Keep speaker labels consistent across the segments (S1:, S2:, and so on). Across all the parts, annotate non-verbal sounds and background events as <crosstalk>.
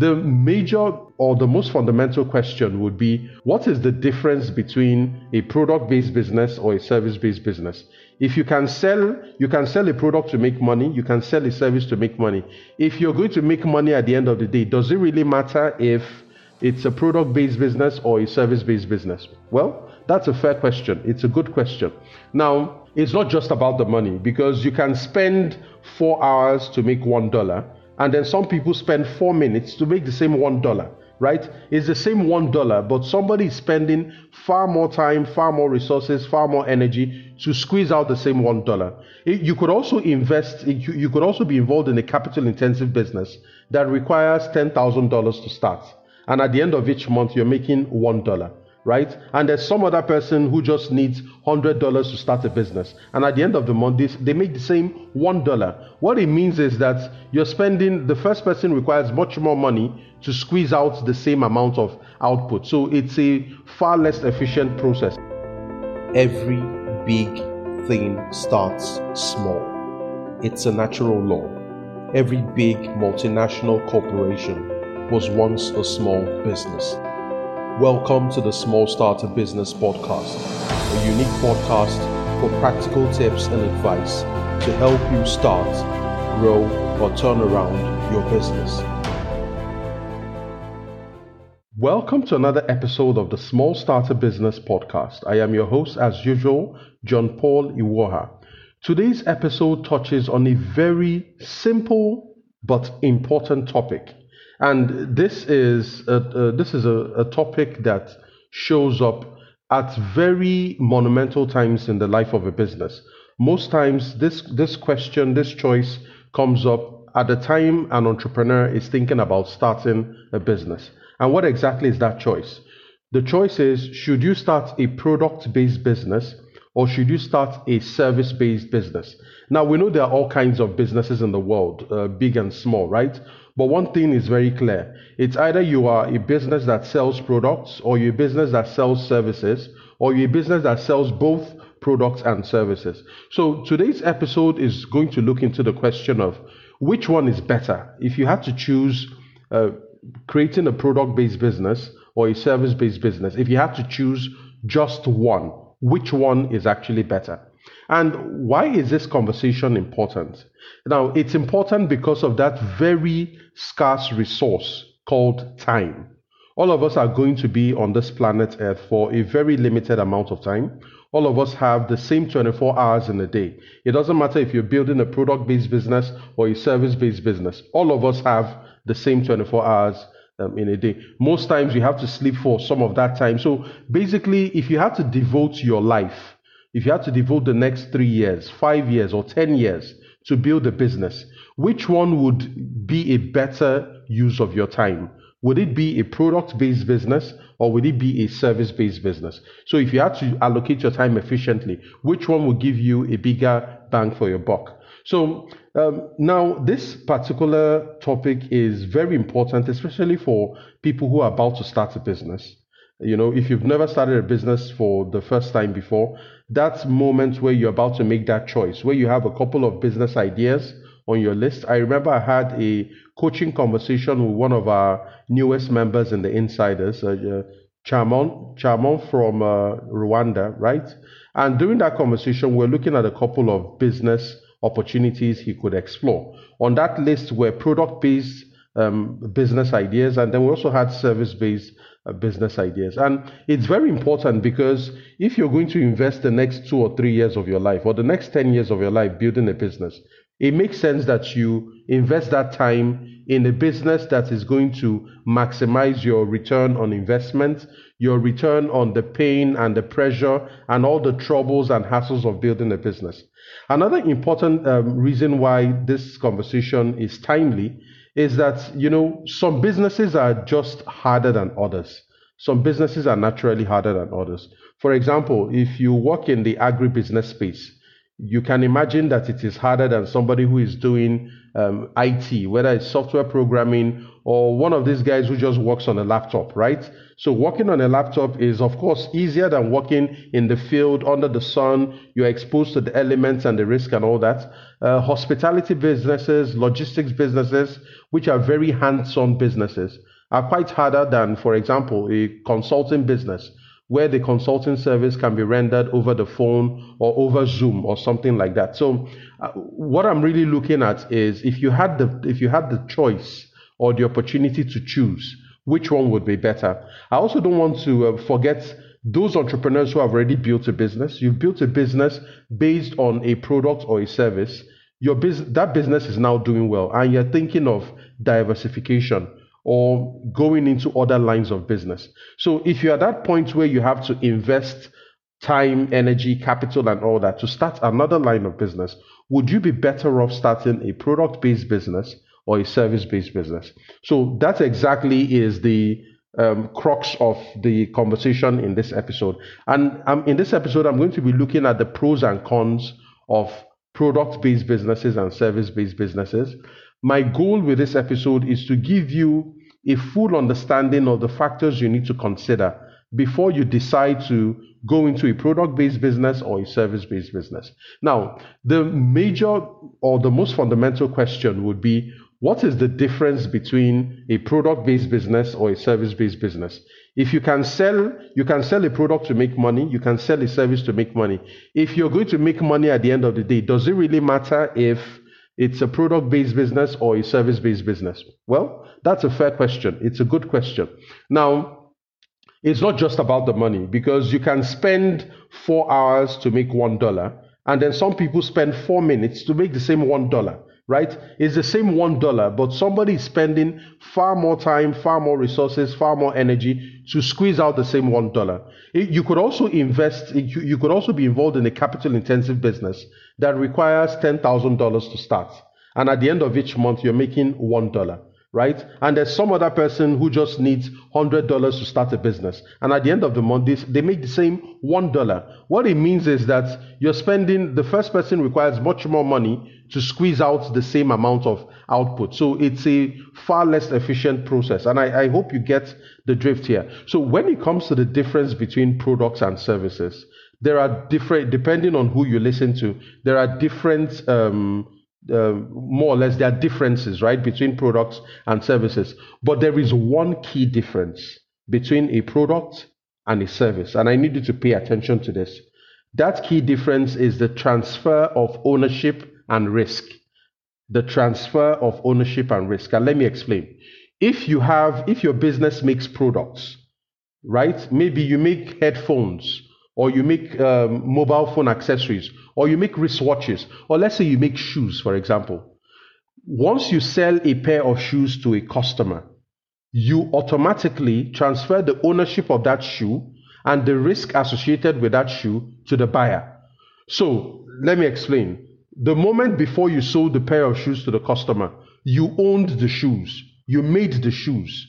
S1: the major or the most fundamental question would be what is the difference between a product based business or a service based business? If you can sell, you can sell a product to make money, you can sell a service to make money. If you're going to make money at the end of the day, does it really matter if it's a product based business or a service based business? Well, that's a fair question. It's a good question. Now, it's not just about the money because you can spend four hours to make one dollar and then some people spend four minutes to make the same one dollar right? It's the same one dollar but somebody is spending far more time far more resources far more energy to squeeze out the same one dollar. You could also invest you could also be involved in a capital intensive business that requires $10000 to start. And at the end of each month you're making one dollar right? And there's some other person who just needs $100 to start a business. And at the end of the month, they, make the same $1. What it means is that you're spending, the first person requires much more money to squeeze out the same amount of output. So it's a far less efficient process.
S2: Every big thing starts small. It's a natural law. Every big multinational corporation was once a small business. Welcome to the Small Starter Business Podcast, a unique podcast for practical tips and advice to help you start, grow, or turn around your business.
S1: Welcome to another episode of the Small Starter Business Podcast. I am your host, as usual, John Paul Iwuoha. Today's episode touches on a very simple but important topic and this is a, uh, this is a, a topic that shows up at very monumental times in the life of a business. Most times, this this question, this choice comes up at the time an entrepreneur is thinking about starting a business. And what exactly is that choice? The choice is should you start a product based business or should you start a service based business? Now, we know there are all kinds of businesses in the world, uh, big and small, right? But one thing is very clear it's either you are a business that sells products, or you're a business that sells services, or you're a business that sells both products and services. So today's episode is going to look into the question of which one is better. If you had to choose uh, creating a product based business or a service based business, if you had to choose just one, which one is actually better? And why is this conversation important? Now, it's important because of that very scarce resource called time. All of us are going to be on this planet Earth for a very limited amount of time. All of us have the same 24 hours in a day. It doesn't matter if you're building a product based business or a service based business. All of us have the same 24 hours um, in a day. Most times you have to sleep for some of that time. So basically, if you had to devote your life if you had to devote the next three years, five years, or 10 years to build a business, which one would be a better use of your time? Would it be a product based business or would it be a service based business? So, if you had to allocate your time efficiently, which one would give you a bigger bang for your buck? So, um, now this particular topic is very important, especially for people who are about to start a business. You know, if you've never started a business for the first time before, that's moment where you're about to make that choice, where you have a couple of business ideas on your list. I remember I had a coaching conversation with one of our newest members in the Insiders, uh, uh, Chamon, Chamon from uh, Rwanda, right? And during that conversation, we're looking at a couple of business opportunities he could explore. On that list were product based um, business ideas, and then we also had service based uh, business ideas. And it's very important because if you're going to invest the next two or three years of your life or the next 10 years of your life building a business, it makes sense that you invest that time in a business that is going to maximize your return on investment, your return on the pain and the pressure and all the troubles and hassles of building a business. Another important um, reason why this conversation is timely is that, you know, some businesses are just harder than others. Some businesses are naturally harder than others. For example, if you work in the agribusiness space, you can imagine that it is harder than somebody who is doing um, IT, whether it's software programming or one of these guys who just works on a laptop, right? So working on a laptop is of course easier than working in the field under the sun. You're exposed to the elements and the risk and all that. Uh, hospitality businesses, logistics businesses, which are very hands-on businesses, are quite harder than, for example, a consulting business where the consulting service can be rendered over the phone or over Zoom or something like that. So, uh, what I'm really looking at is if you had the if you had the choice or the opportunity to choose, which one would be better? I also don't want to uh, forget those entrepreneurs who have already built a business. You've built a business based on a product or a service. Your business that business is now doing well, and you're thinking of diversification or going into other lines of business. So if you're at that point where you have to invest time, energy, capital, and all that to start another line of business, would you be better off starting a product based business or a service based business? So that exactly is the um, crux of the conversation in this episode. And um, in this episode, I'm going to be looking at the pros and cons of product based businesses and service based businesses. My goal with this episode is to give you a full understanding of the factors you need to consider before you decide to go into a product based business or a service based business. Now, the major or the most fundamental question would be what is the difference between a product based business or a service based business? If you can sell, you can sell a product to make money, you can sell a service to make money. If you're going to make money at the end of the day, does it really matter if it's a product based business or a service based business? Well, that's a fair question. It's a good question. Now, it's not just about the money because you can spend four hours to make one dollar, and then some people spend four minutes to make the same one dollar right? It's the same one dollar, but somebody is spending far more time, far more resources, far more energy to squeeze out the same one dollar. You could also invest, you could also be involved in a capital intensive business that requires $10,000 to start. And at the end of each month, you're making $1 right? And there's some other person who just needs $100 to start a business. And at the end of the month, they, make the same $1. What it means is that you're spending, the first person requires much more money to squeeze out the same amount of output. So it's a far less efficient process. And I, I hope you get the drift here. So when it comes to the difference between products and services, there are different, depending on who you listen to, there are different, um, uh, more or less there are differences right between products and services. But there is one key difference between a product and a service and i need you to pay attention to this. That key difference is the transfer of ownership and risk. The transfer of ownership and risk. And let me explain. If you have if your business makes products right maybe you make headphones or you make um, mobile phone accessories, or you make wristwatches, or let's say you make shoes, for example. Once you sell a pair of shoes to a customer, you automatically transfer the ownership of that shoe and the risk associated with that shoe to the buyer. So let me explain. The moment before you sold the pair of shoes to the customer, you owned the shoes, you made the shoes.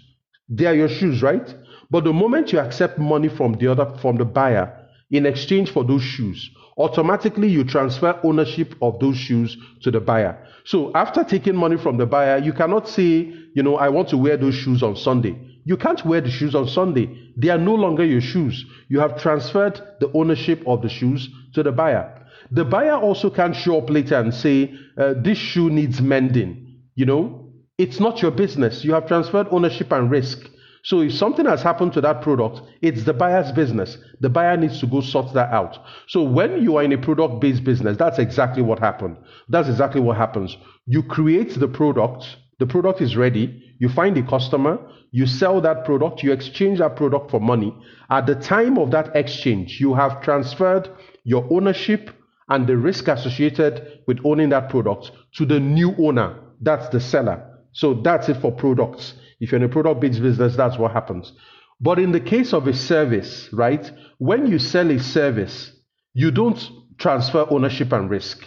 S1: They are your shoes, right? But the moment you accept money from the other from the buyer, in exchange for those shoes. Automatically, you transfer ownership of those shoes to the buyer. So after taking money from the buyer, you cannot say, you know, I want to wear those shoes on Sunday. You can't wear the shoes on Sunday. They are no longer your shoes. You have transferred the ownership of the shoes to the buyer. The buyer also can't show up later and say, uh, this shoe needs mending. You know, it's not your business. You have transferred ownership and risk. So if something has happened to that product, it's the buyer's business. The buyer needs to go sort that out. So when you are in a product based business, that's exactly what happened. That's exactly what happens. You create the product, the product is ready, you find a customer, you sell that product, you exchange that product for money. At the time of that exchange, you have transferred your ownership and the risk associated with owning that product to the new owner. That's the seller. So that's it for products. If you're in a product based business, that's what happens. But in the case of a service, right, when you sell a service, you don't transfer ownership and risk,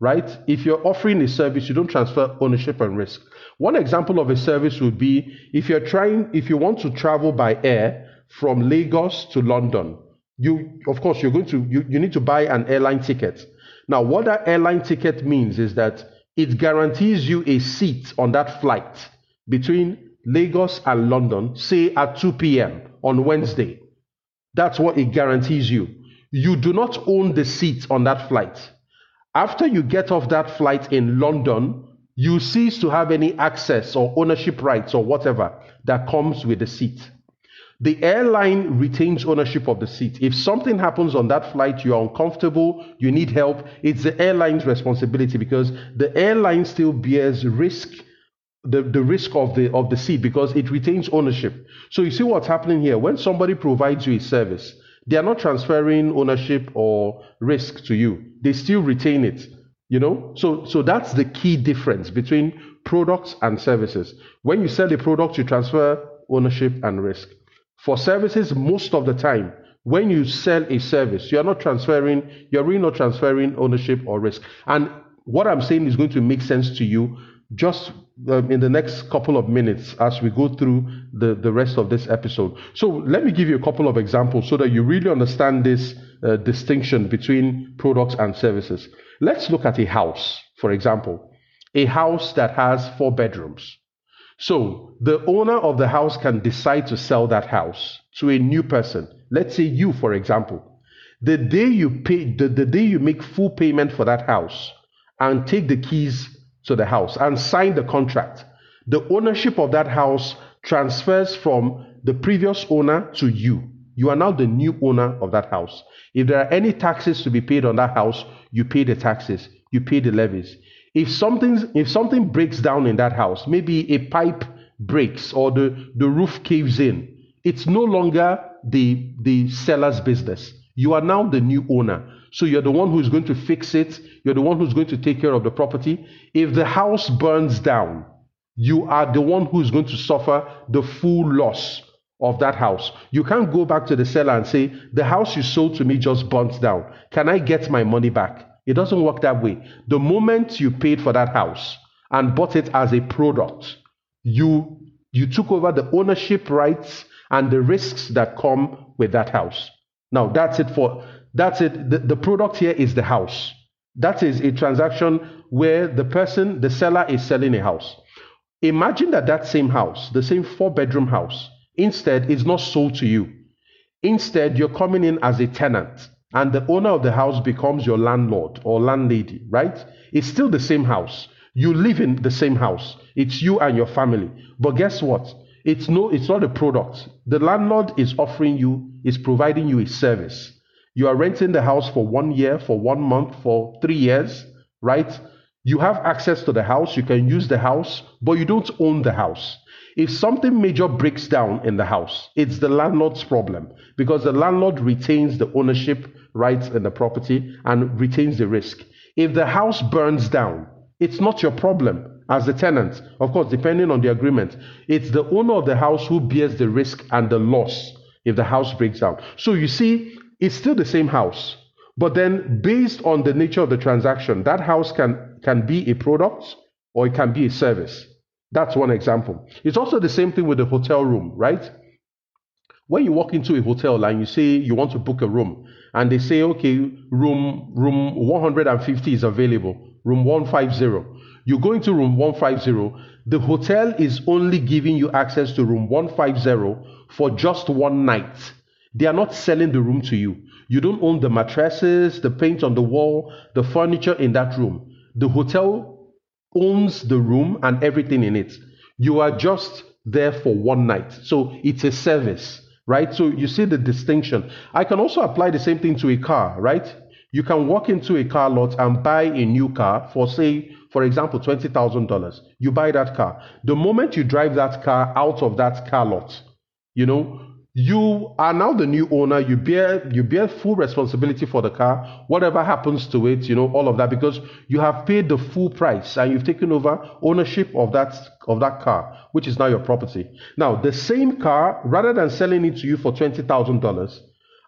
S1: right? If you're offering a service, you don't transfer ownership and risk. One example of a service would be if you're trying, if you want to travel by air from Lagos to London, you, of course, you're going to, you, you need to buy an airline ticket. Now, what that airline ticket means is that it guarantees you a seat on that flight between Lagos and London, say at 2 p.m. on Wednesday. That's what it guarantees you. You do not own the seat on that flight. After you get off that flight in London, you cease to have any access or ownership rights or whatever that comes with the seat. The airline retains ownership of the seat. If something happens on that flight, you're uncomfortable, you need help, it's the airline's responsibility because the airline still bears risk the, the risk of the of the seat because it retains ownership. So you see what's happening here. When somebody provides you a service, they are not transferring ownership or risk to you. They still retain it. You know? So so that's the key difference between products and services. When you sell a product, you transfer ownership and risk. For services, most of the time, when you sell a service, you're not transferring, you're really not transferring ownership or risk. And what I'm saying is going to make sense to you just in the next couple of minutes as we go through the, the rest of this episode. So let me give you a couple of examples so that you really understand this uh, distinction between products and services. Let's look at a house, for example, a house that has four bedrooms. So the owner of the house can decide to sell that house to a new person. Let's say you, for example. The day you pay, the, the day you make full payment for that house and take the keys to the house and sign the contract, the ownership of that house transfers from the previous owner to you. You are now the new owner of that house. If there are any taxes to be paid on that house, you pay the taxes, you pay the levies if something if something breaks down in that house maybe a pipe breaks or the, the roof caves in it's no longer the the seller's business you are now the new owner so you're the one who's going to fix it you're the one who's going to take care of the property if the house burns down you are the one who's going to suffer the full loss of that house. You can't go back to the seller and say, The house you sold to me just burnt down. Can I get my money back? It doesn't work that way. The moment you paid for that house and bought it as a product, you you took over the ownership rights and the risks that come with that house. Now that's it for that's it. The, the product here is the house. That is a transaction where the person, the seller, is selling a house. Imagine that that same house, the same four bedroom house, instead is not sold to you. Instead, you're coming in as a tenant and the owner of the house becomes your landlord or landlady, right? It's still the same house. You live in the same house. It's you and your family. But guess what? It's no, it's not a product. The landlord is offering you, is providing you a service. You are renting the house for one year, for one month, for three years, right? You have access to the house, you can use the house, but you don't own the house. If something major breaks down in the house, it's the landlord's problem because the landlord retains the ownership rights in the property and retains the risk. If the house burns down, it's not your problem as the tenant. Of course, depending on the agreement, it's the owner of the house who bears the risk and the loss if the house breaks down. So you see, it's still the same house. But then, based on the nature of the transaction, that house can, can be a product or it can be a service. That's one example. It's also the same thing with the hotel room, right? When you walk into a hotel and you say you want to book a room, and they say, okay, room room 150 is available, room 150. You go into room 150, the hotel is only giving you access to room 150 for just one night. They are not selling the room to you. You don't own the mattresses, the paint on the wall, the furniture in that room. The hotel owns the room and everything in it. You are just there for one night. So it's a service, right? So you see the distinction. I can also apply the same thing to a car, right? You can walk into a car lot and buy a new car for, say, for example, $20,000. You buy that car. The moment you drive that car out of that car lot, you know, you are now the new owner. You bear you bear full responsibility for the car. Whatever happens to it you know all of that because you have paid the full price and you've taken over ownership of that of that car which is now your property. Now the same car rather than selling it to you for $20000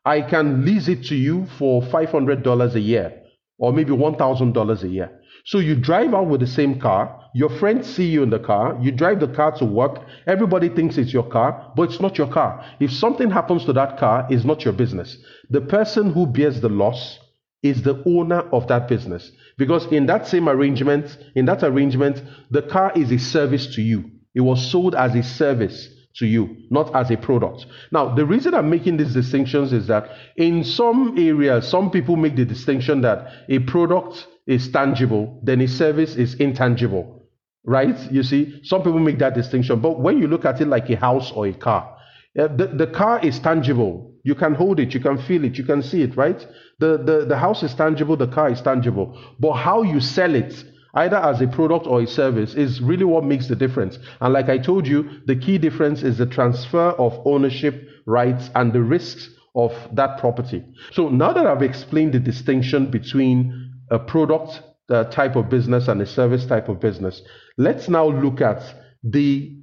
S1: i can lease it to you for $500 a year or maybe $1000 a year so you drive out with the same car your friends see you in the car, you drive the car to work, everybody thinks it's your car, but it's not your car. If something happens to that car, it's not your business. The person who bears the loss is the owner of that business. Because in that same arrangement, in that arrangement, the car is a service to you. It was sold as a service to you, not as a product. Now, the reason I'm making these distinctions is that in some areas, some people make the distinction that a product is tangible, then a service is intangible, right? You see, some people make that distinction. But when you look at it like a house or a car, uh, the, the car is tangible. You can hold it, you can feel it, you can see it, right? The, the, the house is tangible, the car is tangible. But how you sell it, either as a product or a service, is really what makes the difference. And like I told you, the key difference is the transfer of ownership rights and the risks of that property. So now that I've explained the distinction between a product uh, type of business and a service type of business, let's now look at the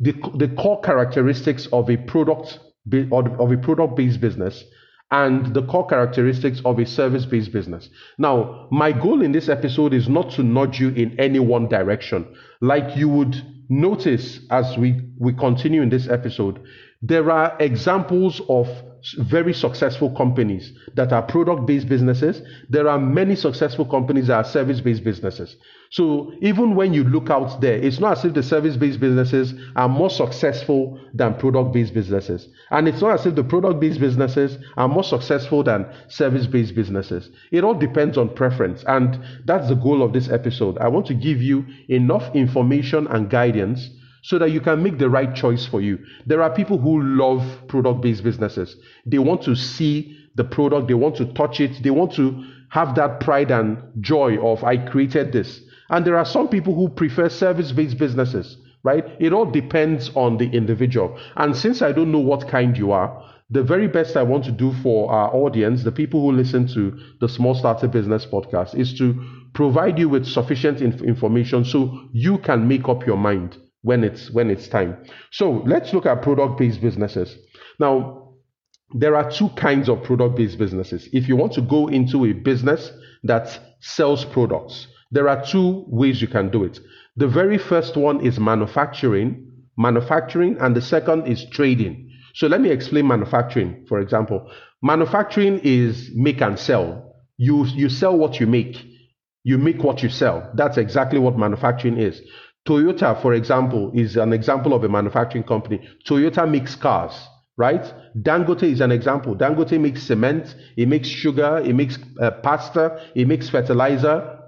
S1: the, the core characteristics of a product of a product based business and the core characteristics of a service based business. Now, my goal in this episode is not to nudge you in any one direction. Like you would notice as we, we continue in this episode, there are examples of very successful companies that are product based businesses. There are many successful companies that are service based businesses. So even when you look out there, it's not as if the service based businesses are more successful than product based businesses. And it's not as if the product based businesses are more successful than service based businesses. It all depends on preference. And that's the goal of this episode. I want to give you enough information and guidance so that you can make the right choice for you. There are people who love product based businesses. They want to see the product, they want to touch it, they want to have that pride and joy of I created this. And there are some people who prefer service based businesses, right? It all depends on the individual. And since I don't know what kind you are, the very best I want to do for our audience, the people who listen to the Small Starter Business podcast, is to provide you with sufficient inf- information so you can make up your mind when it's when it's time. So let's look at product-based businesses. Now, there are two kinds of product-based businesses. If you want to go into a business that sells products, there are two ways you can do it. The very first one is manufacturing, manufacturing, and the second is trading. So let me explain manufacturing, for example. Manufacturing is make and sell. You, you sell what you make. You make what you sell. That's exactly what manufacturing is. Toyota, for example, is an example of a manufacturing company. Toyota makes cars, right? Dangote is an example. Dangote makes cement, it makes sugar, it makes uh, pasta, it makes fertilizer,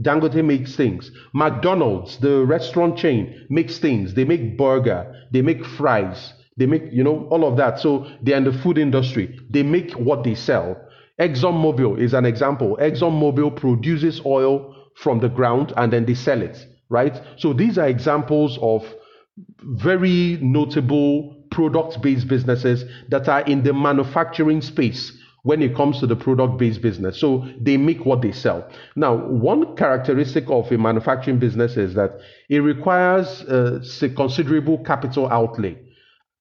S1: Dangote makes things. McDonald's, the restaurant chain, makes things. They make burger, they make fries, they make, you know, all of that. So they're in the food industry. They make what they sell. ExxonMobil is an example. ExxonMobil produces oil from the ground and then they sell it, right? So these are examples of very notable product based businesses that are in the manufacturing space when it comes to the product based business. So they make what they sell. Now, one characteristic of a manufacturing business is that it requires uh, a considerable capital outlay.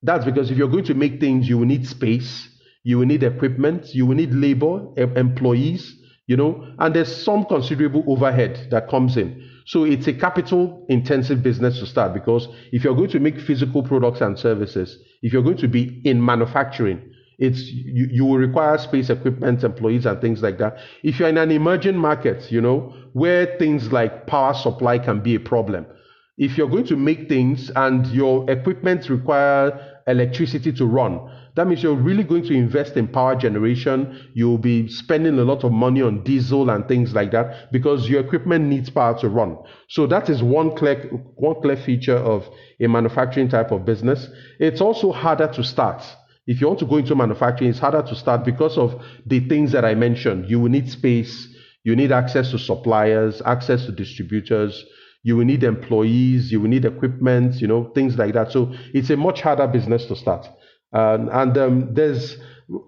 S1: That's because if you're going to make things, you will need space, you will need equipment, you will need labor, employees, you know, and there's some considerable overhead that comes in. So it's a capital intensive business to start because if you're going to make physical products and services, if you're going to be in manufacturing, it's you, you will require space, equipment, employees, and things like that. If you're in an emerging market, you know, where things like power supply can be a problem. If you're going to make things and your equipment require electricity to run, that means you're really going to invest in power generation. You'll be spending a lot of money on diesel and things like that because your equipment needs power to run. So that is one clear one clear feature of a manufacturing type of business. It's also harder to start if you want to go into manufacturing, it's harder to start because of the things that I mentioned. You will need space, you need access to suppliers, access to distributors, you will need employees, you will need equipment, you know, things like that. So it's a much harder business to start. Um, and um, there's,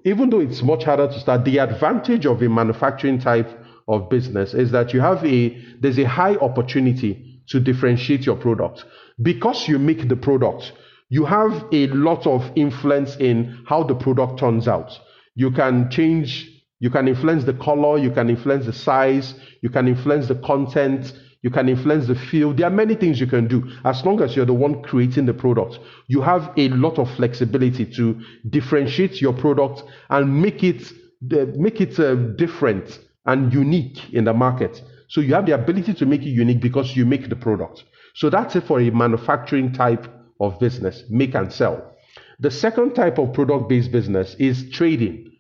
S1: even though it's much harder to start, the advantage of a manufacturing type of business is that you have a, there's a high opportunity to differentiate your product. Because you make the product, you have a lot of influence in how the product turns out. You can change, you can influence the color, you can influence the size, you can influence the content, you can influence the field. There are many things you can do as long as you're the one creating the product. You have a lot of flexibility to differentiate your product and make it make it uh, different and unique in the market. So you have the ability to make it unique because you make the product. So that's it for a manufacturing type of business, make and sell. The second type of product based business is trading.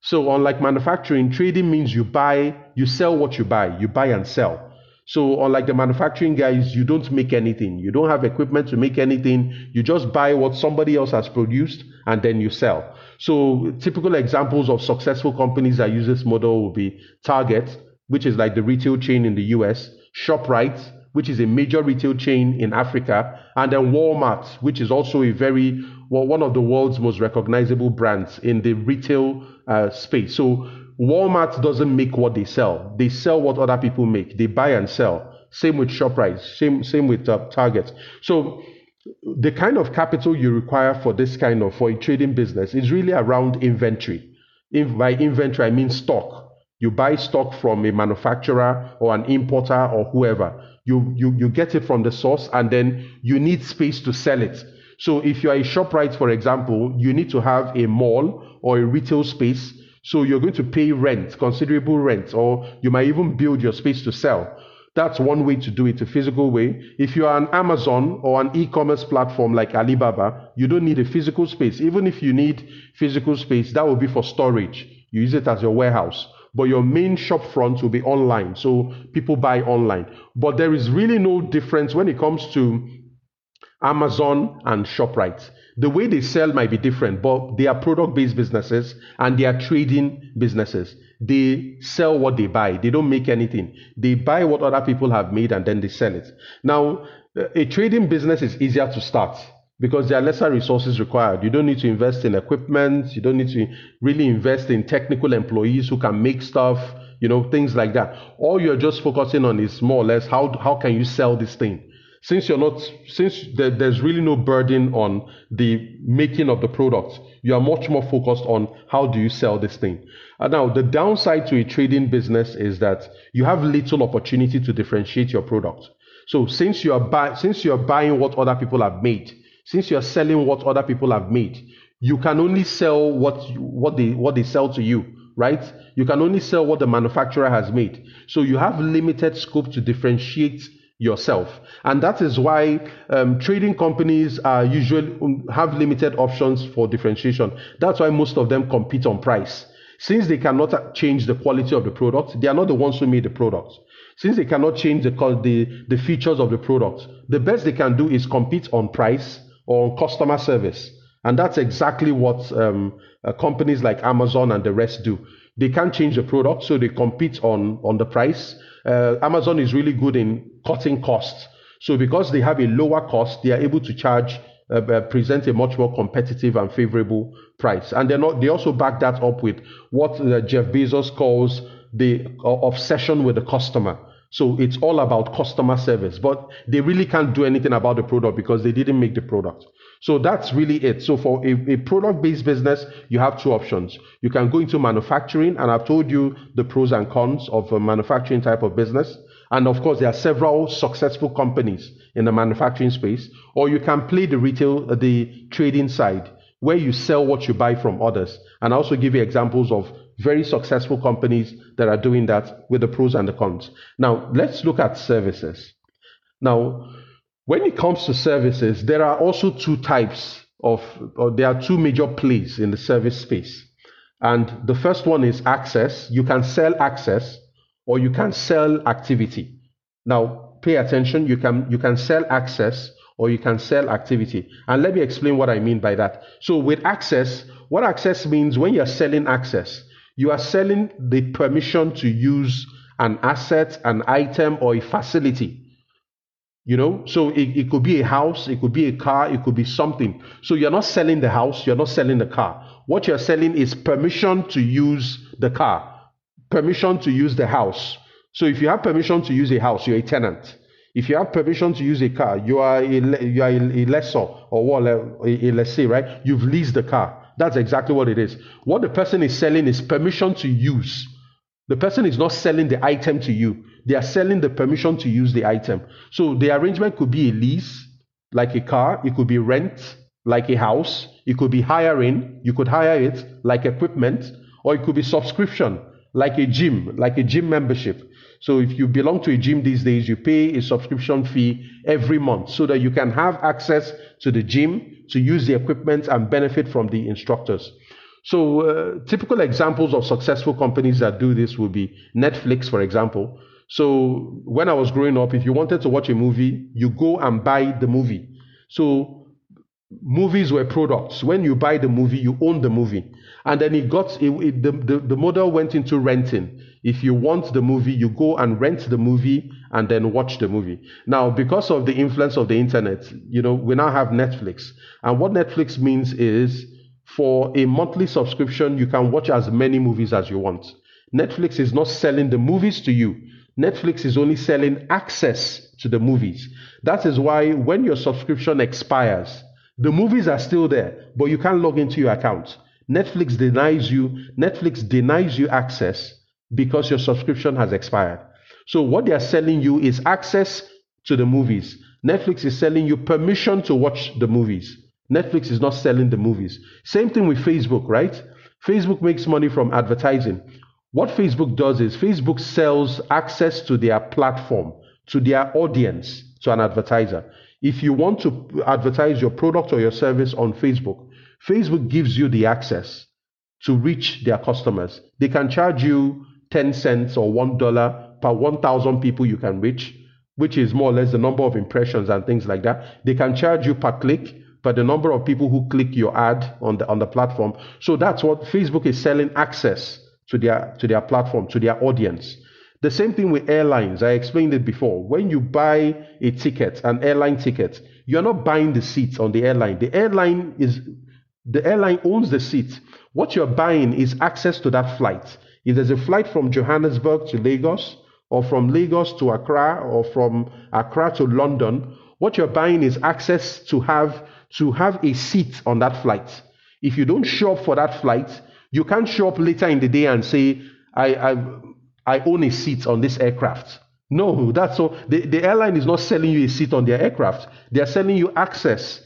S1: So, unlike manufacturing, trading means you buy, you sell what you buy, you buy and sell. So, unlike the manufacturing guys, you don't make anything. You don't have equipment to make anything. You just buy what somebody else has produced and then you sell. So, typical examples of successful companies that use this model will be Target, which is like the retail chain in the US, ShopRite, which is a major retail chain in Africa, and then Walmart, which is also a very well, one of the world's most recognizable brands in the retail uh, space. So Walmart doesn't make what they sell; they sell what other people make. They buy and sell. Same with Shoprite. Same same with uh, Target. So the kind of capital you require for this kind of for a trading business is really around inventory. In, by inventory, I mean stock. You buy stock from a manufacturer or an importer or whoever you, you, you get it from the source and then you need space to sell it. So if you are a ShopRite, for example, you need to have a mall or a retail space. So you're going to pay rent, considerable rent, or you might even build your space to sell. That's one way to do it, a physical way. If you are an Amazon or an e-commerce platform like Alibaba, you don't need a physical space. Even if you need physical space, that will be for storage. You use it as your warehouse but your main shop front will be online. So people buy online. But there is really no difference when it comes to Amazon and ShopRite. The way they sell might be different, but they are product based businesses and they are trading businesses. They sell what they buy, they don't make anything. They buy what other people have made and then they sell it. Now, eh, a trading business is easier to start because there are lesser resources required. You don't need to invest in equipment, you don't need to really invest in technical employees who can make stuff, you know, things like that. All you're just focusing on is more or less how how can you sell this thing? Since you're not since there, there's really no burden on the making of the product, you are much more focused on how do you sell this thing. And now the downside to a trading business is that you have little opportunity to differentiate your product. So since you are buy, since you are buying what other people have made, since you're selling what other people have made, you can only sell what what they what they sell to you, right? You can only sell what the manufacturer has made. So you have limited scope to differentiate yourself, and that is why um, trading companies are usually um, have limited options for differentiation. That's why most of them compete on price. Since they cannot change the quality of the product, they are not the ones who made the product. Since they cannot change the, the, the features of the product, the best they can do is compete on price or on customer service. And that's exactly what um, uh, companies like Amazon and the rest do. They can't change the product, so they compete on, on the price. Uh, Amazon is really good in cutting costs. So because they have a lower cost, they are able to charge, uh, uh present a much more competitive and favorable price. And not, they also back that up with what uh, Jeff Bezos calls the uh, obsession with the customer. So it's all about customer service, but they really can't do anything about the product because they didn't make the product. So that's really it. So for a, a product based business, you have two options. You can go into manufacturing, and I've told you the pros and cons of a manufacturing type of business. And of course, there are several successful companies in the manufacturing space, or you can play the retail, uh, the trading side where you sell what you buy from others. And I also give you examples of very successful companies that are doing that with the pros and the cons. Now, let's look at services. Now, when it comes to services, there are also two types of, there are two major plays in the service space. And the first one is access. You can sell access or you can sell activity. Now, pay attention. You can, you can sell access or you can sell activity. And let me explain what I mean by that. So, with access, what access means when you're selling access, you are selling the permission to use an asset, an item, or a facility. You know, so it, it could be a house, it could be a car, it could be something. So you're not selling the house, you're not selling the car. What you're selling is permission to use the car, permission to use the house. So if you have permission to use a house, you're a tenant. If you have permission to use a car, you are a, you are a lessor or what, a, a lessee, right? You've leased the car. That's exactly what it is. What the person is selling is permission to use. The person is not selling the item to you, they are selling the permission to use the item. So the arrangement could be a lease, like a car, it could be rent, like a house, it could be hiring, you could hire it like equipment, or it could be subscription, like a gym, like a gym membership. So if you belong to a gym these days, you pay a subscription fee every month so that you can have access to the gym, to use the equipment and benefit from the instructors. So uh, typical examples of successful companies that do this would be Netflix, for example. So when I was growing up, if you wanted to watch a movie, you go and buy the movie. So movies were products. When you buy the movie, you own the movie. And then it got it, it, the, the, the model went into renting. If you want the movie, you go and rent the movie and then watch the movie. Now, because of the influence of the internet, you know, we now have Netflix. And what Netflix means is for a monthly subscription, you can watch as many movies as you want. Netflix is not selling the movies to you. Netflix is only selling access to the movies. That is why when your subscription expires, the movies are still there, but you can't log into your account. Netflix denies you Netflix denies you access because your subscription has expired. So what they are selling you is access to the movies. Netflix is selling you permission to watch the movies. Netflix is not selling the movies. Same thing with Facebook, right? Facebook makes money from advertising. What Facebook does is Facebook sells access to their platform, to their audience, to an advertiser. If you want to advertise your product or your service on Facebook, Facebook gives you the access to reach their customers. They can charge you 10 cents or $1 per 1,000 people you can reach, which is more or less the number of impressions and things like that. They can charge you per click, per the number of people who click your ad on the on the platform. So that's what Facebook is selling access to their to their platform, to their audience. The same thing with airlines. I explained it before. When you buy a ticket, an airline ticket, you're not buying the seats on the airline. The airline is the airline owns the seat. What you're buying is access to that flight. If there's a flight from Johannesburg to Lagos, or from Lagos to Accra, or from Accra to London, what you're buying is access to have to have a seat on that flight. If you don't show up for that flight, you can't show up later in the day and say, I, I, I own a seat on this aircraft. No, that's so. The, the airline is not selling you a seat on their aircraft. They are selling you access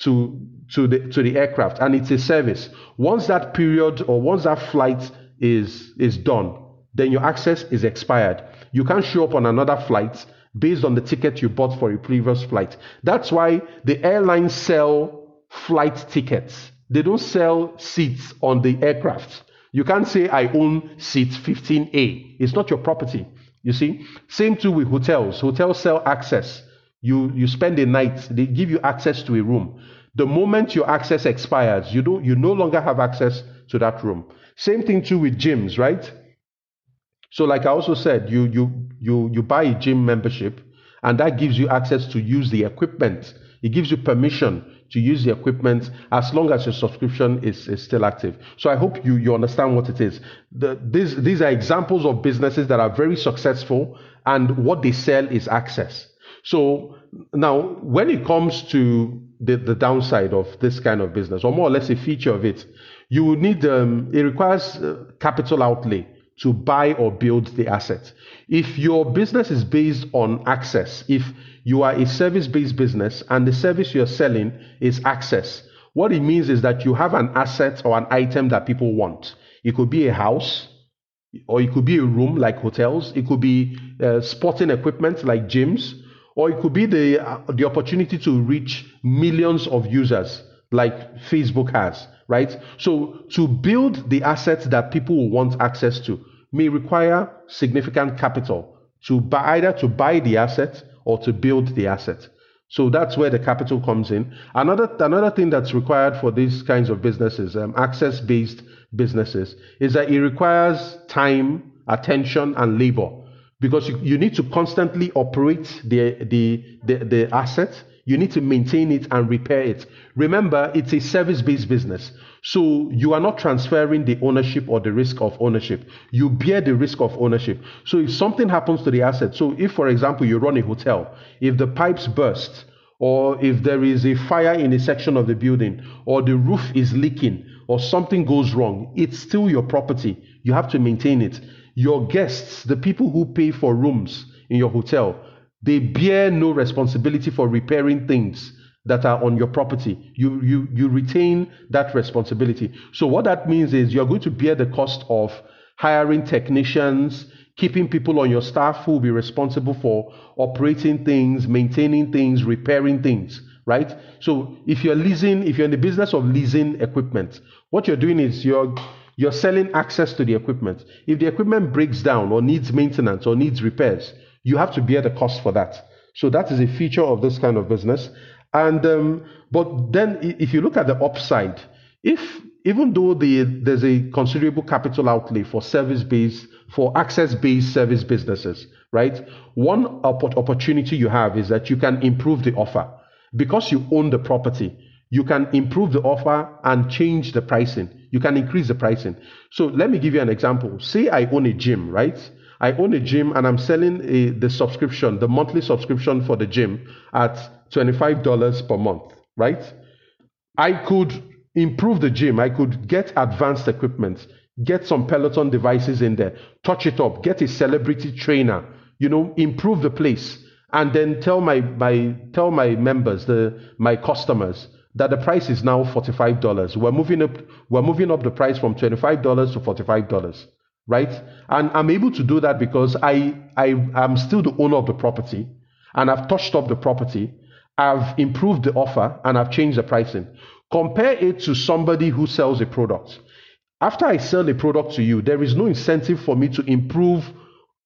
S1: to, to, the, to the aircraft, and it's a service. Once that period or once that flight is, is done, then your access is expired. You can't show up on another flight based on the ticket you bought for a previous flight. That's why the airlines sell flight tickets. They don't sell seats on the aircraft. You can't say, I own seat 15A. It's not your property. You see? Same too with hotels. Hotels sell access. You, you spend a night, they give you access to a room. The moment your access expires, you, don't, you no longer have access to that room. Same thing too with gyms, right? So, like I also said, you you you you buy a gym membership, and that gives you access to use the equipment. It gives you permission to use the equipment as long as your subscription is, is still active. So I hope you, you understand what it is. The, these, these are examples of businesses that are very successful and what they sell is access. So now when it comes to the, the downside of this kind of business, or more or less a feature of it, you will need, um, it requires uh, capital outlay to buy or build the asset. If your business is based on access, if you are a service based business and the service you're selling is access, what it means is that you have an asset or an item that people want. It could be a house, or it could be a room like hotels, it could be uh, sporting equipment like gyms, or it could be the, uh, the opportunity to reach millions of users like Facebook has, right? So to build the assets that people will want access to, may require significant capital to buy, either to buy the asset or to build the asset. So that's where the capital comes in. Another another thing that's required for these kinds of businesses, um, access-based businesses, is that it requires time, attention, and labor because you, you need to constantly operate the, the, the, the asset you need to maintain it and repair it. Remember, it's a service based business. So you are not transferring the ownership or the risk of ownership. You bear the risk of ownership. So if something happens to the asset, so if, for example, you run a hotel, if the pipes burst, or if there is a fire in a section of the building, or the roof is leaking, or something goes wrong, it's still your property. You have to maintain it. Your guests, the people who pay for rooms in your hotel, they bear no responsibility for repairing things that are on your property. You, you, you retain that responsibility. So, what that means is you're going to bear the cost of hiring technicians, keeping people on your staff who will be responsible for operating things, maintaining things, repairing things, right? So, if you're leasing, if you're in the business of leasing equipment, what you're doing is you're you're selling access to the equipment. If the equipment breaks down or needs maintenance or needs repairs, you have to bear the cost for that. So that is a feature of this kind of business. And um, but then if you look at the upside, if even though the, there's a considerable capital outlay for service-based, for access-based service businesses, right? One opportunity you have is that you can improve the offer because you own the property. You can improve the offer and change the pricing. You can increase the pricing. So let me give you an example. Say I own a gym, right? I own a gym and I'm selling a, the subscription, the monthly subscription for the gym at $25 per month, right? I could improve the gym. I could get advanced equipment, get some Peloton devices in there, touch it up, get a celebrity trainer, you know, improve the place, and then tell my, my tell my members, the my customers, that the price is now $45. We're moving up we're moving up the price from $25 to $45 right? And I'm able to do that because I, I am still the owner of the property and I've touched up the property, I've improved the offer, and I've changed the pricing. Compare it to somebody who sells a product. After I sell a product to you, there is no incentive for me to improve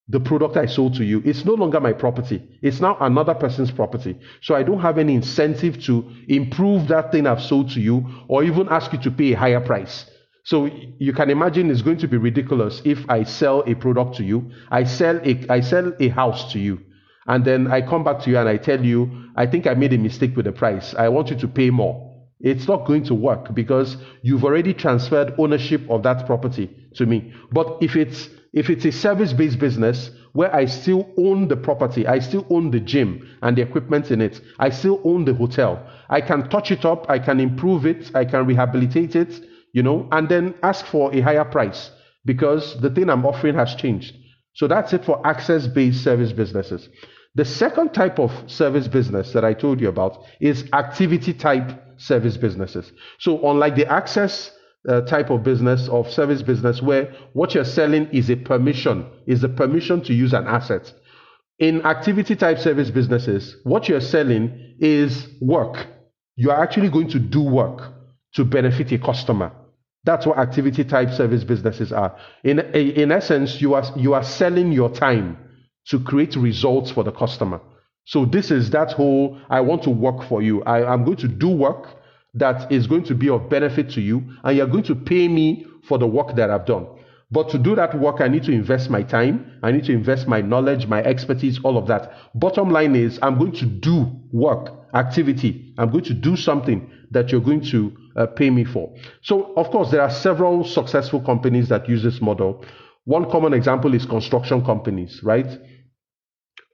S1: the product I sold to you. It's no longer my property. It's now another person's property. So I don't have any incentive to improve that thing I've sold to you or even ask you to pay a higher price. So you can imagine it's going to be ridiculous if I sell a product to you, I sell a I sell a house to you, and then I come back to you and I tell you, I think I made a mistake with the price. I want you to pay more. It's not going to work because you've already transferred ownership of that property to me. But if it's if it's a service-based business where I still own the property, I still own the gym and the equipment in it, I still own the hotel. I can touch it up, I can improve it, I can rehabilitate it, you know, and then ask for a higher price because the thing I'm offering has changed. So that's it for access based service businesses. The second type of service business that I told you about is activity type service businesses. So, unlike the access uh, type of business of service business where what you're selling is a permission, is a permission to use an asset. In activity type service businesses, what you're selling is work. You are actually going to do work to benefit a customer. That's what activity type service businesses are. In, in essence, you are, you are selling your time to create results for the customer. So this is that whole I want to work for you. I, am going to do work that is going to be of benefit to you, and you're going to pay me for the work that I've done. But to do that work, I need to invest my time, I need to invest my knowledge, my expertise, all of that. Bottom line is, I'm going to do work, activity. I'm going to do something that you're going to uh, pay me for. So, of course, there are several successful companies that use this model. One common example is construction companies, right?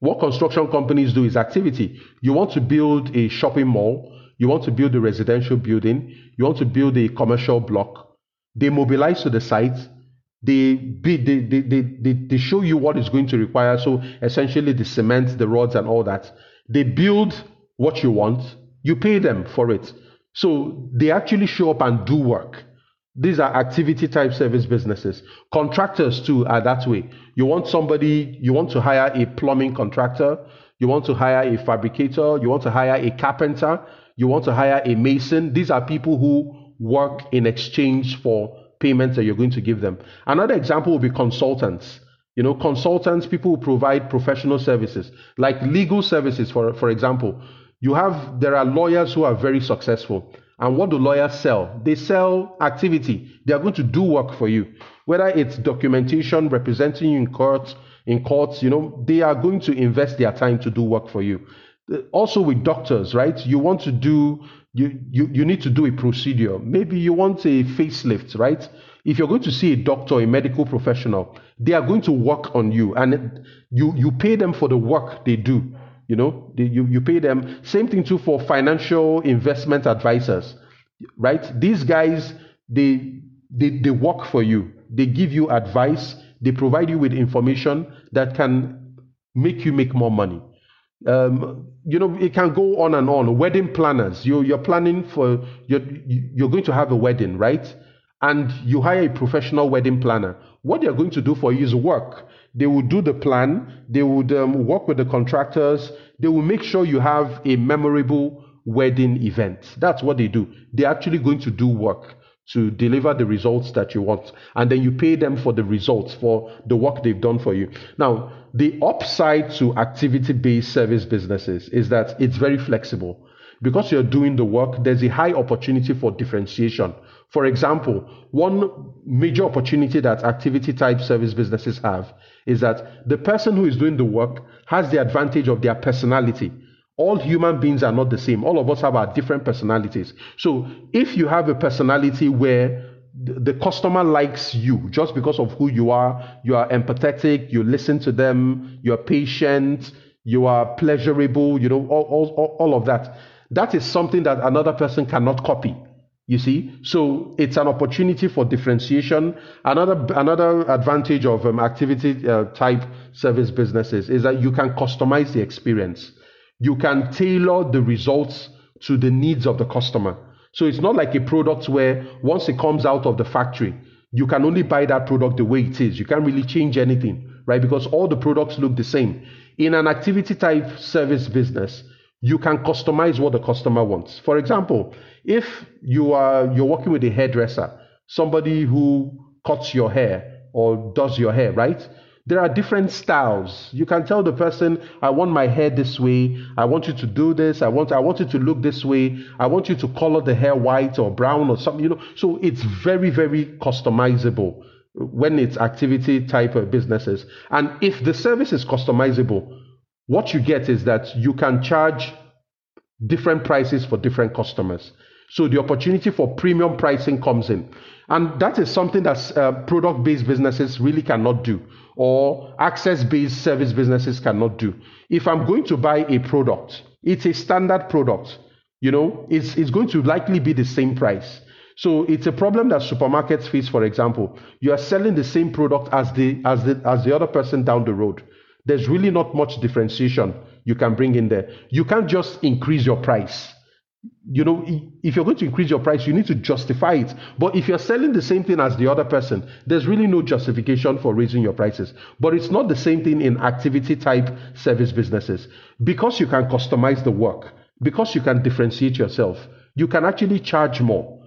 S1: What construction companies do is activity. You want to build a shopping mall, you want to build a residential building, you want to build a commercial block. They mobilize to the site, they, they, they, they, they, they show you what is going to require. So essentially the cement, the rods, and all that. They build what you want, you pay them for it. So they actually show up and do work. These are activity type service businesses. Contractors too are that way. You want somebody, you want to hire a plumbing contractor, you want to hire a fabricator, you want to hire a carpenter, you want to hire a mason. These are people who work in exchange for payments that you're going to give them. Another example would be consultants. You know, consultants, people who provide professional services, like legal services, for, for example. You have, there are lawyers who are very successful. And what do lawyers sell? They sell activity. They are going to do work for you. Whether it's documentation, representing you in court, in courts, you know, they are going to invest their time to do work for you. Also with doctors, right? You want to do, you, you, you need to do a procedure. Maybe you want a facelift, right? If you're going to see a doctor, a medical professional, they are going to work on you and you, you pay them for the work they do. You know, they, you, you pay them. Same thing too for financial investment advisors, right? These guys, they, they, they work for you. They give you advice. They provide you with information that can make you make more money. Um, you know, it can go on and on. Wedding planners, you, you're planning for, you're, you're going to have a wedding, right? And you hire a professional wedding planner. What they're going to do for you is work. They will do the plan, they would um, work with the contractors, they will make sure you have a memorable wedding event. That's what they do. They're actually going to do work to deliver the results that you want. And then you pay them for the results, for the work they've done for you. Now, the upside to activity based service businesses is that it's very flexible. Because you're doing the work, there's a high opportunity for differentiation. For example, one major opportunity that activity type service businesses have is that the person who is doing the work has the advantage of their personality all human beings are not the same. All of us have our different personalities. So if you have a personality where the customer likes you just because of who you are, you are empathetic, you listen to them, you're patient, you are pleasurable, you know, all, all, all of that. That is something that another person cannot copy. You see, so it's an opportunity for differentiation. Another another advantage of um, activity uh, type service businesses is that you can customize the experience you can tailor the results to the needs of the customer. So it's not like a product where once it comes out of the factory, you can only buy that product the way it is. You can't really change anything, right? Because all the products look the same. In an activity type service business, you can customize what the customer wants. For example, if you are you're working with a hairdresser, somebody who cuts your hair or does your hair, right? There are different styles. You can tell the person, I want my hair this way. I want you to do this. I want I want it to look this way. I want you to color the hair white or brown or something, you know. So it's very, very customizable when it's activity type of businesses. And if the service is customizable, what you get is that you can charge different prices for different customers. So the opportunity for premium pricing comes in. And that is something that uh, product based businesses really cannot do or access based service businesses cannot do. If I'm going to buy a product, it's a standard product, you know, it's, it's going to likely be the same price. So it's a problem that supermarkets face, for example. You are selling the same product as the as the as the other person down the road. There's really not much differentiation you can bring in there. You can't just increase your price you know, if you're going to increase your price, you need to justify it. But if you're selling the same thing as the other person, there's really no justification for raising your prices. But it's not the same thing in activity type service businesses. Because you can customize the work, because you can differentiate yourself, you can actually charge more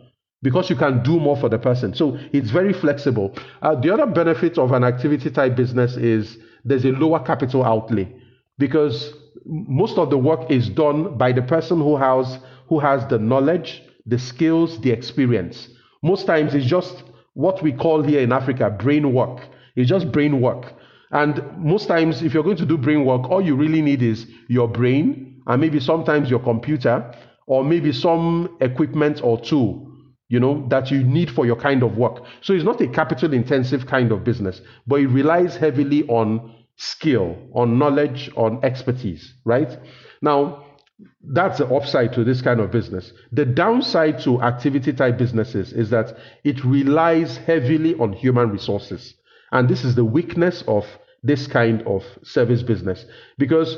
S1: because you can do more for the person. So it's very flexible. Uh, the other benefit of an activity type business is there's a lower capital outlay because most of the work is done by the person who has who has the knowledge, the skills, the experience. Most times it's just what we call here in Africa brain work. It's just brain work. And most times, if you're going to do brain work, all you really need is your brain and maybe sometimes your computer or maybe some equipment or tool you know that you need for your kind of work so it's not a capital intensive kind of business but it relies heavily on skill on knowledge on expertise right now that's the upside to this kind of business. The downside to activity type businesses is that it relies heavily on human resources. And this is the weakness of this kind of service business because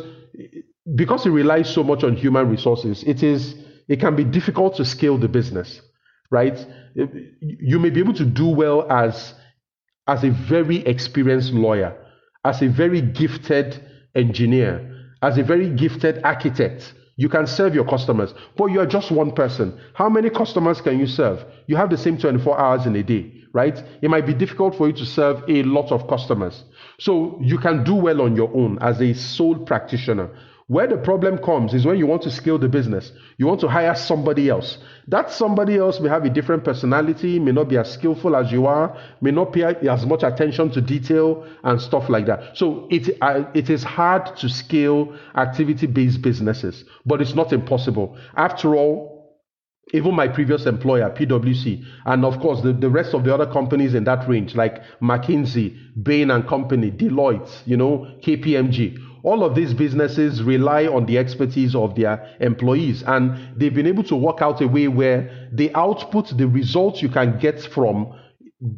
S1: because it relies so much on human resources it is it can be difficult to scale the business right you may be able to do well as as a very experienced lawyer as a very gifted engineer as a very gifted architect you can serve your customers, but you are just one person. How many customers can you serve? You have the same 24 hours in a day, right? It might be difficult for you to serve a lot of customers. So you can do well on your own as a sole practitioner. Where the problem comes is when you want to scale the business. You want to hire somebody else. That somebody else may have a different personality, may not be as skillful as you are, may not pay as much attention to detail and stuff like that. So it, uh, it is hard to scale activity based businesses, but it's not impossible. After all, even my previous employer, PwC, and of course the, the rest of the other companies in that range, like McKinsey, Bain and Company, Deloitte, you know, KPMG, all of these businesses rely on the expertise of their employees, and they've been able to work out a way where the output, the results you can get from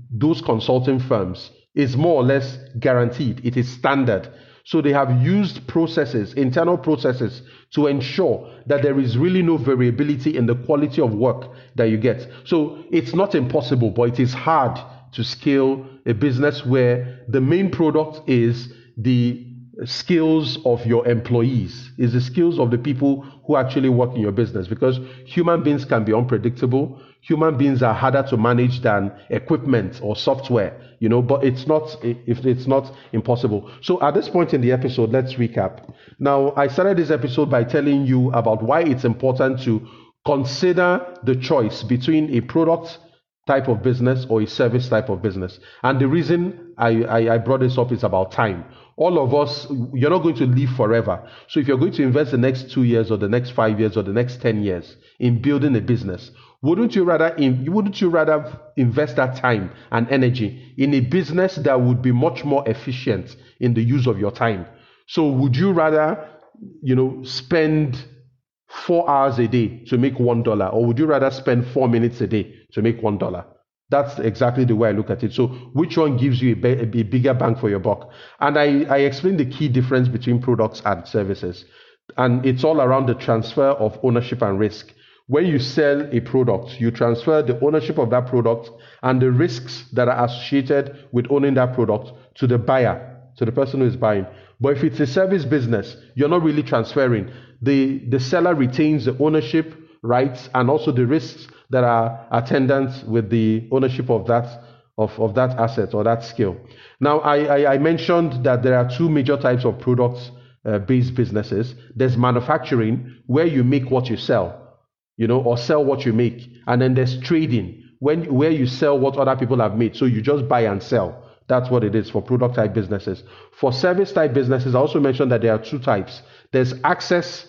S1: those consulting firms is more or less guaranteed. It is standard. So they have used processes, internal processes, to ensure that there is really no variability in the quality of work that you get. So it's not impossible, but it is hard to scale a business where the main product is the skills of your employees, is the skills of the people who actually work in your business because human beings can be unpredictable. Human beings are harder to manage than equipment or software, you know, but it's not if it's not impossible. So at this point in the episode, let's recap. Now, I started this episode by telling you about why it's important to consider the choice between a product type of business or a service type of business. And the reason I, I, brought this up it's about time. All of us, you're not going to live forever. So if you're going to invest the next two years or the next five years or the next 10 years in building a business, wouldn't you rather in, wouldn't you rather invest that time and energy in a business that would be much more efficient in the use of your time? So would you rather, you know, spend four hours a day to make one dollar, or would you rather spend four minutes a day to make one dollar? That's exactly the way I look at it. So, which one gives you a, be- a bigger bang for your buck? And I, I explained the key difference between products and services. And it's all around the transfer of ownership and risk. When you sell a product, you transfer the ownership of that product and the risks that are associated with owning that product to the buyer, to the person who is buying. But if it's a service business, you're not really transferring. The, the seller retains the ownership rights and also the risks that are attendant with the ownership of that of, of that asset or that skill. Now, I, I, I mentioned that there are two major types of products uh, based businesses. There's manufacturing, where you make what you sell, you know, or sell what you make, and then there's trading, when where you sell what other people have made. So you just buy and sell. That's what it is for product type businesses. For service type businesses, I also mentioned that there are two types. There's access,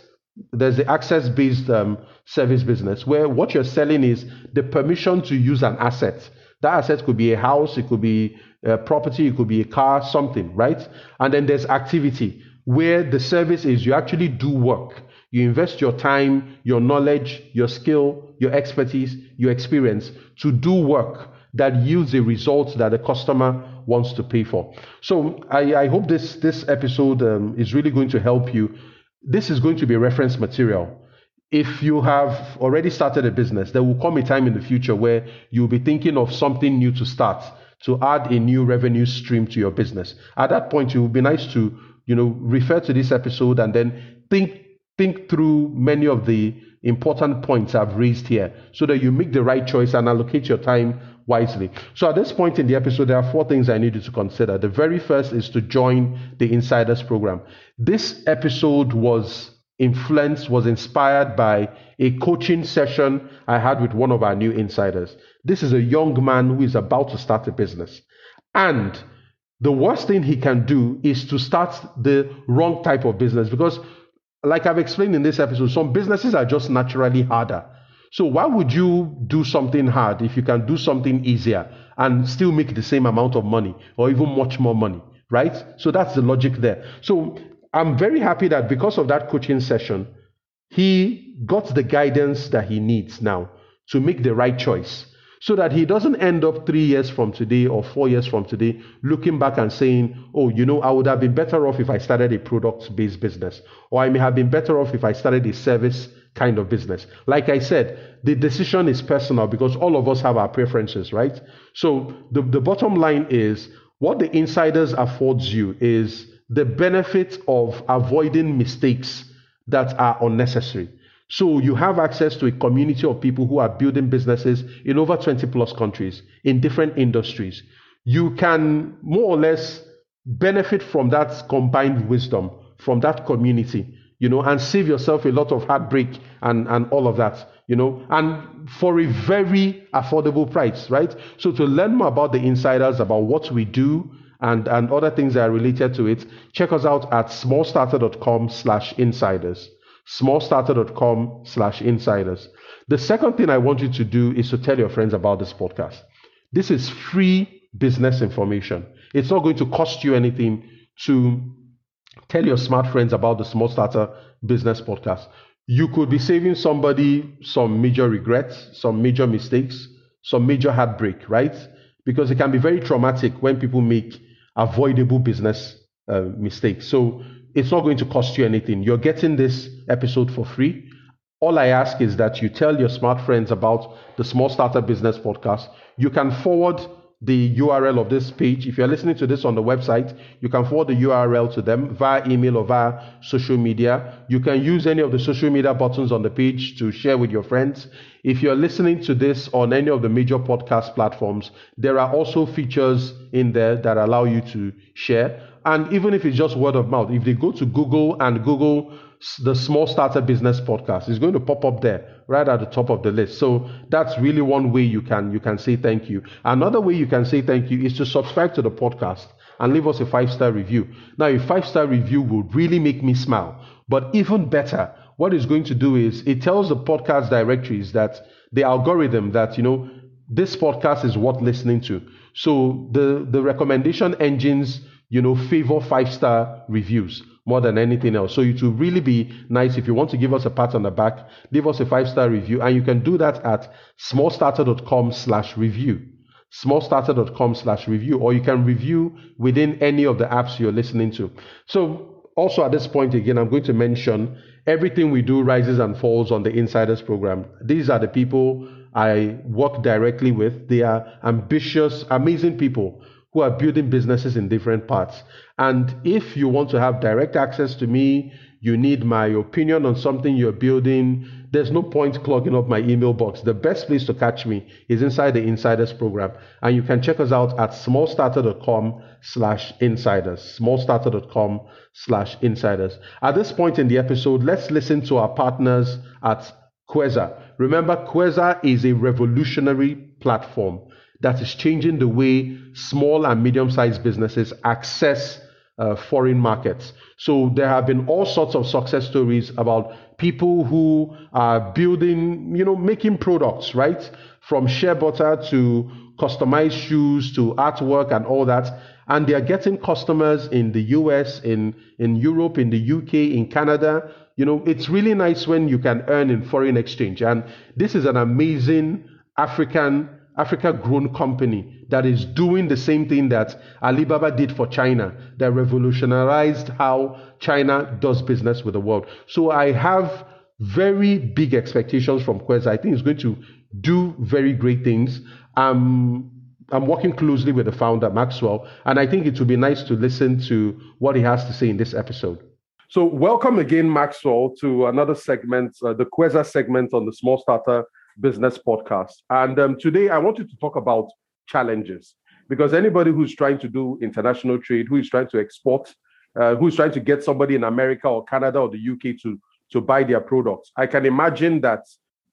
S1: there's the access based um, service business where what you're selling is the permission to use an asset. That asset could be a house, it could be a property, it could be a car, something, right? And then there's activity where the service is you actually do work. You invest your time, your knowledge, your skill, your expertise, your experience to do work that yields a result that the customer wants to pay for. So I, I hope this this episode um, is really going to help you. This is going to be reference material. If you have already started a business, there will come a time in the future where you'll be thinking of something new to start to add a new revenue stream to your business. At that point, it would be nice to you know refer to this episode and then think think through many of the important points I've raised here so that you make the right choice and allocate your time wisely. So at this point in the episode, there are four things I need you to consider. The very first is to join the Insiders program. This episode was influenced, was inspired by a coaching session I had with one of our new insiders. This is a young man who is about to start a business. And the worst thing he can do is to start the wrong type of business because, like I've explained in this episode, some businesses are just naturally harder. So why would you do something hard if you can do something easier and still make the same amount of money or even much more money, right? So that's the logic there. So I'm very happy that because of that coaching session, he got the guidance that he needs now to make the right choice so that he doesn't end up three years from today or four years from today looking back and saying, oh, you know, I would have been better off if I started a product based business, or I may have been better off if I started a service kind of business. Like I said, the decision is personal because all of us have our preferences, right? So the, the bottom line is what the insiders affords you is the benefit of avoiding mistakes that are unnecessary. So you have access to a community of people who are building businesses in over 20 plus countries in different industries. You can more or less benefit from that combined wisdom from that community you know, and save yourself a lot of heartbreak and, and all of that, you know, and for a very affordable price, right? So to learn more about the insiders, about what we do and, and other things that are related to it, check us out at smallstarter.com slash insiders. Smallstarter.com slash insiders. The second thing I want you to do is to tell your friends about this podcast. This is free business information. It's not going to cost you anything to Tell your smart friends about the Small Starter Business Podcast. You could be saving somebody some major regrets, some major mistakes, some major heartbreak, right? Because it can be very traumatic when people make avoidable business uh, mistake. So it's not going to cost you anything. You're getting this episode for free. All I ask is that you tell your smart friends about the Small Starter Business Podcast. You can forward the URL of this page. If you're listening to this on the website, you can forward the URL to them via email or via social media. You can use any of the social media buttons on the page to share with your friends. If you're listening to this on any of the major podcast platforms, there are also features in there that allow you to share. And even if it's just word of mouth, if they go to Google and Google the Small Starter Business Podcast, it's going to pop up there right at the top of the list. So that's really one way you can you can say thank you. Another way you can say thank you is to subscribe to the podcast and leave us a five star review. Now, a five star review would really make me smile. But even better, what it's going to do is it tells the podcast directories that the algorithm that you know this podcast is worth listening to. So the the recommendation engines you know favor five star reviews more than anything else. So it will really be nice if you want to give us a pat on the back, leave us a five star review, and you can do that at smallstarter.com slash review. Smallstarter.com slash review, or you can review within any of the apps you're listening to. So also at this point again, I'm going to mention everything we do rises and falls on the Insiders program. These are the people I work directly with. They are ambitious, amazing people who are building businesses in different parts. And if you want to have direct access to me, you need my opinion on something you're building, there's no point clogging up my email box. The best place to catch me is inside the Insiders program. And you can check us out at smallstarter.com slash insiders. Smallstarter.com slash insiders. At this point in the episode, let's listen to our partners at Queza. Remember, Queza is a revolutionary platform that is changing the way small and medium sized businesses access uh, foreign markets. So there have been all sorts of success stories about people who are building, you know, making products, right? From shea butter to customized shoes to artwork and all that. And they are getting customers in the US, in, in Europe, in the UK, in Canada. You know, it's really nice when you can earn in foreign exchange. And this is an amazing African Africa grown company that is doing the same thing that Alibaba did for China, that revolutionized how China does business with the world. So I have very big expectations from Queza. I think it's going to do very great things. Um, I'm working closely with the founder, Maxwell, and I think it would be nice to listen to what he has to say in this episode. So, welcome again, Maxwell, to another segment, uh, the Queza segment on the Small Starter Business Podcast. And um, today I wanted to talk about challenges because anybody who's trying to do international trade, who is trying to export, uh, who is trying to get somebody in America or Canada or the UK to, to buy their products, I can imagine that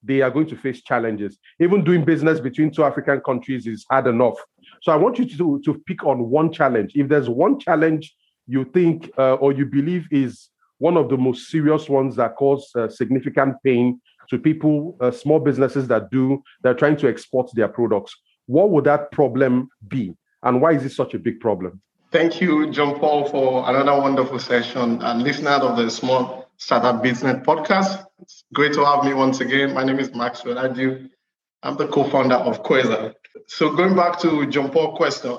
S1: they are going to face challenges. Even doing business between two African countries is hard enough. So I want you to, to pick on one challenge. If there's one challenge you think uh, or you believe is one of the most serious ones that cause uh, significant pain to people, uh, small businesses that do, they're trying to export their products. What would that problem be? And why is it such a big problem?
S3: Thank you, John Paul, for another wonderful session. And listeners of the Small Startup Business Podcast, it's great to have me once again. My name is Maxwell Adu. I'm the co-founder of Queza. So going back to John Paul's question,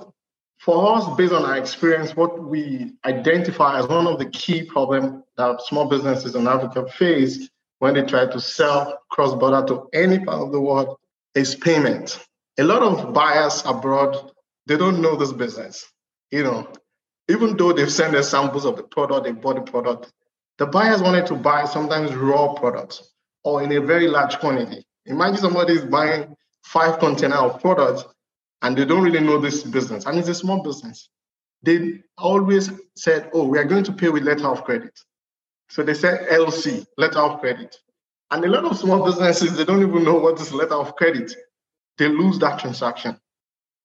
S3: for us, based on our experience, what we identify as one of the key problems that small businesses in Africa face when they try to sell cross border to any part of the world is payment. A lot of buyers abroad, they don't know this business. You know, even though they've sent their samples of the product, they bought the product, the buyers wanted to buy sometimes raw products or in a very large quantity. Imagine somebody is buying five container of products and they don't really know this business, and it's a small business. They always said, "Oh, we are going to pay with letter of credit." So they said LC, letter of credit. And a lot of small businesses, they don't even know what is letter of credit. They lose that transaction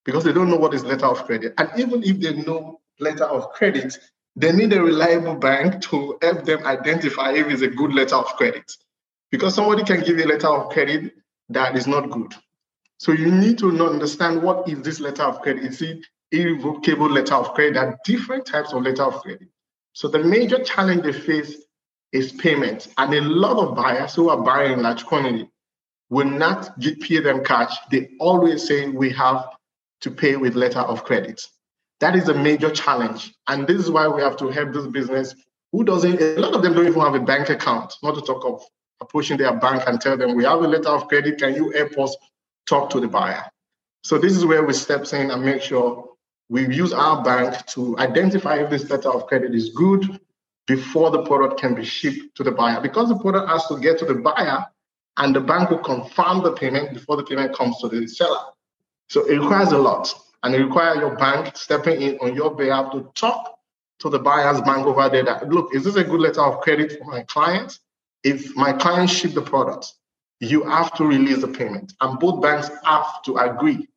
S3: because they don't know what is letter of credit. And even if they know letter of credit, they need a reliable bank to help them identify if it's a good letter of credit. Because somebody can give you a letter of credit that is not good. So you need to understand what is this letter of credit. Is it irrevocable letter of credit? There are different types of letter of credit. So the major challenge they face is payment. And a lot of buyers who are buying large quantity will not pay them cash. They always say we have to pay with letter of credit. That is a major challenge. And this is why we have to help this business who doesn't, a lot of them don't even have a bank account, not to talk of approaching their bank and tell them, we have a letter of credit, can you help us talk to the buyer? So this is where we step in and make sure we use our bank to identify if this letter of credit is good before the product can be shipped to the buyer. Because the product has to get to the buyer and the bank will confirm the payment before the payment comes to the seller. So it requires a lot and it requires your bank stepping in on your behalf to talk to the buyer's bank over there that, look, is this a good letter of credit for my client? If my client ship the product, you have to release the payment and both banks have to agree.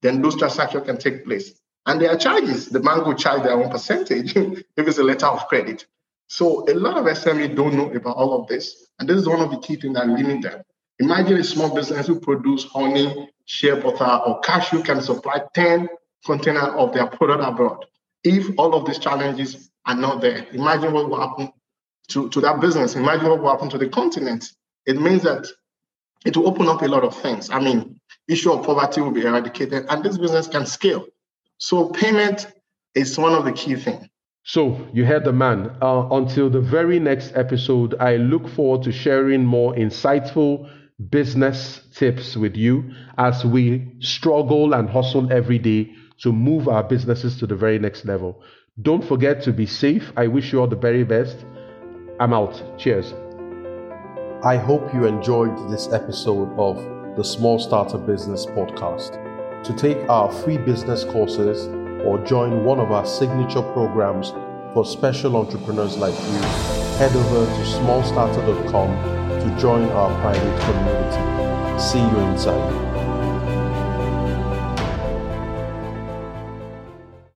S3: Then those transactions can take place. And there are charges. The bank will charge their own percentage <laughs> if it's a letter of credit. So a lot of SME don't know about all of this. And this is one of the key things that limit them. Imagine a small business who produce honey, shea butter, or cashew can supply 10 container of their product abroad. If all of these challenges are not there, imagine what will happen to, to that business. Imagine what will happen to the continent. It means that it will open up a lot of things. I mean, issue of poverty will be eradicated and this business can scale. So payment is one of the key things.
S1: So, you heard the man. Uh, until the very next episode, I look forward to sharing more insightful business tips with you as we struggle and hustle every day to move our businesses to the very next level. Don't forget to be safe. I wish you all the very best. I'm out. Cheers.
S2: I hope you enjoyed this episode of the Small Starter Business Podcast. To take our free business courses, or join one of our signature programs for special entrepreneurs like you, head over to smallstarter.com to join our private community. See you inside.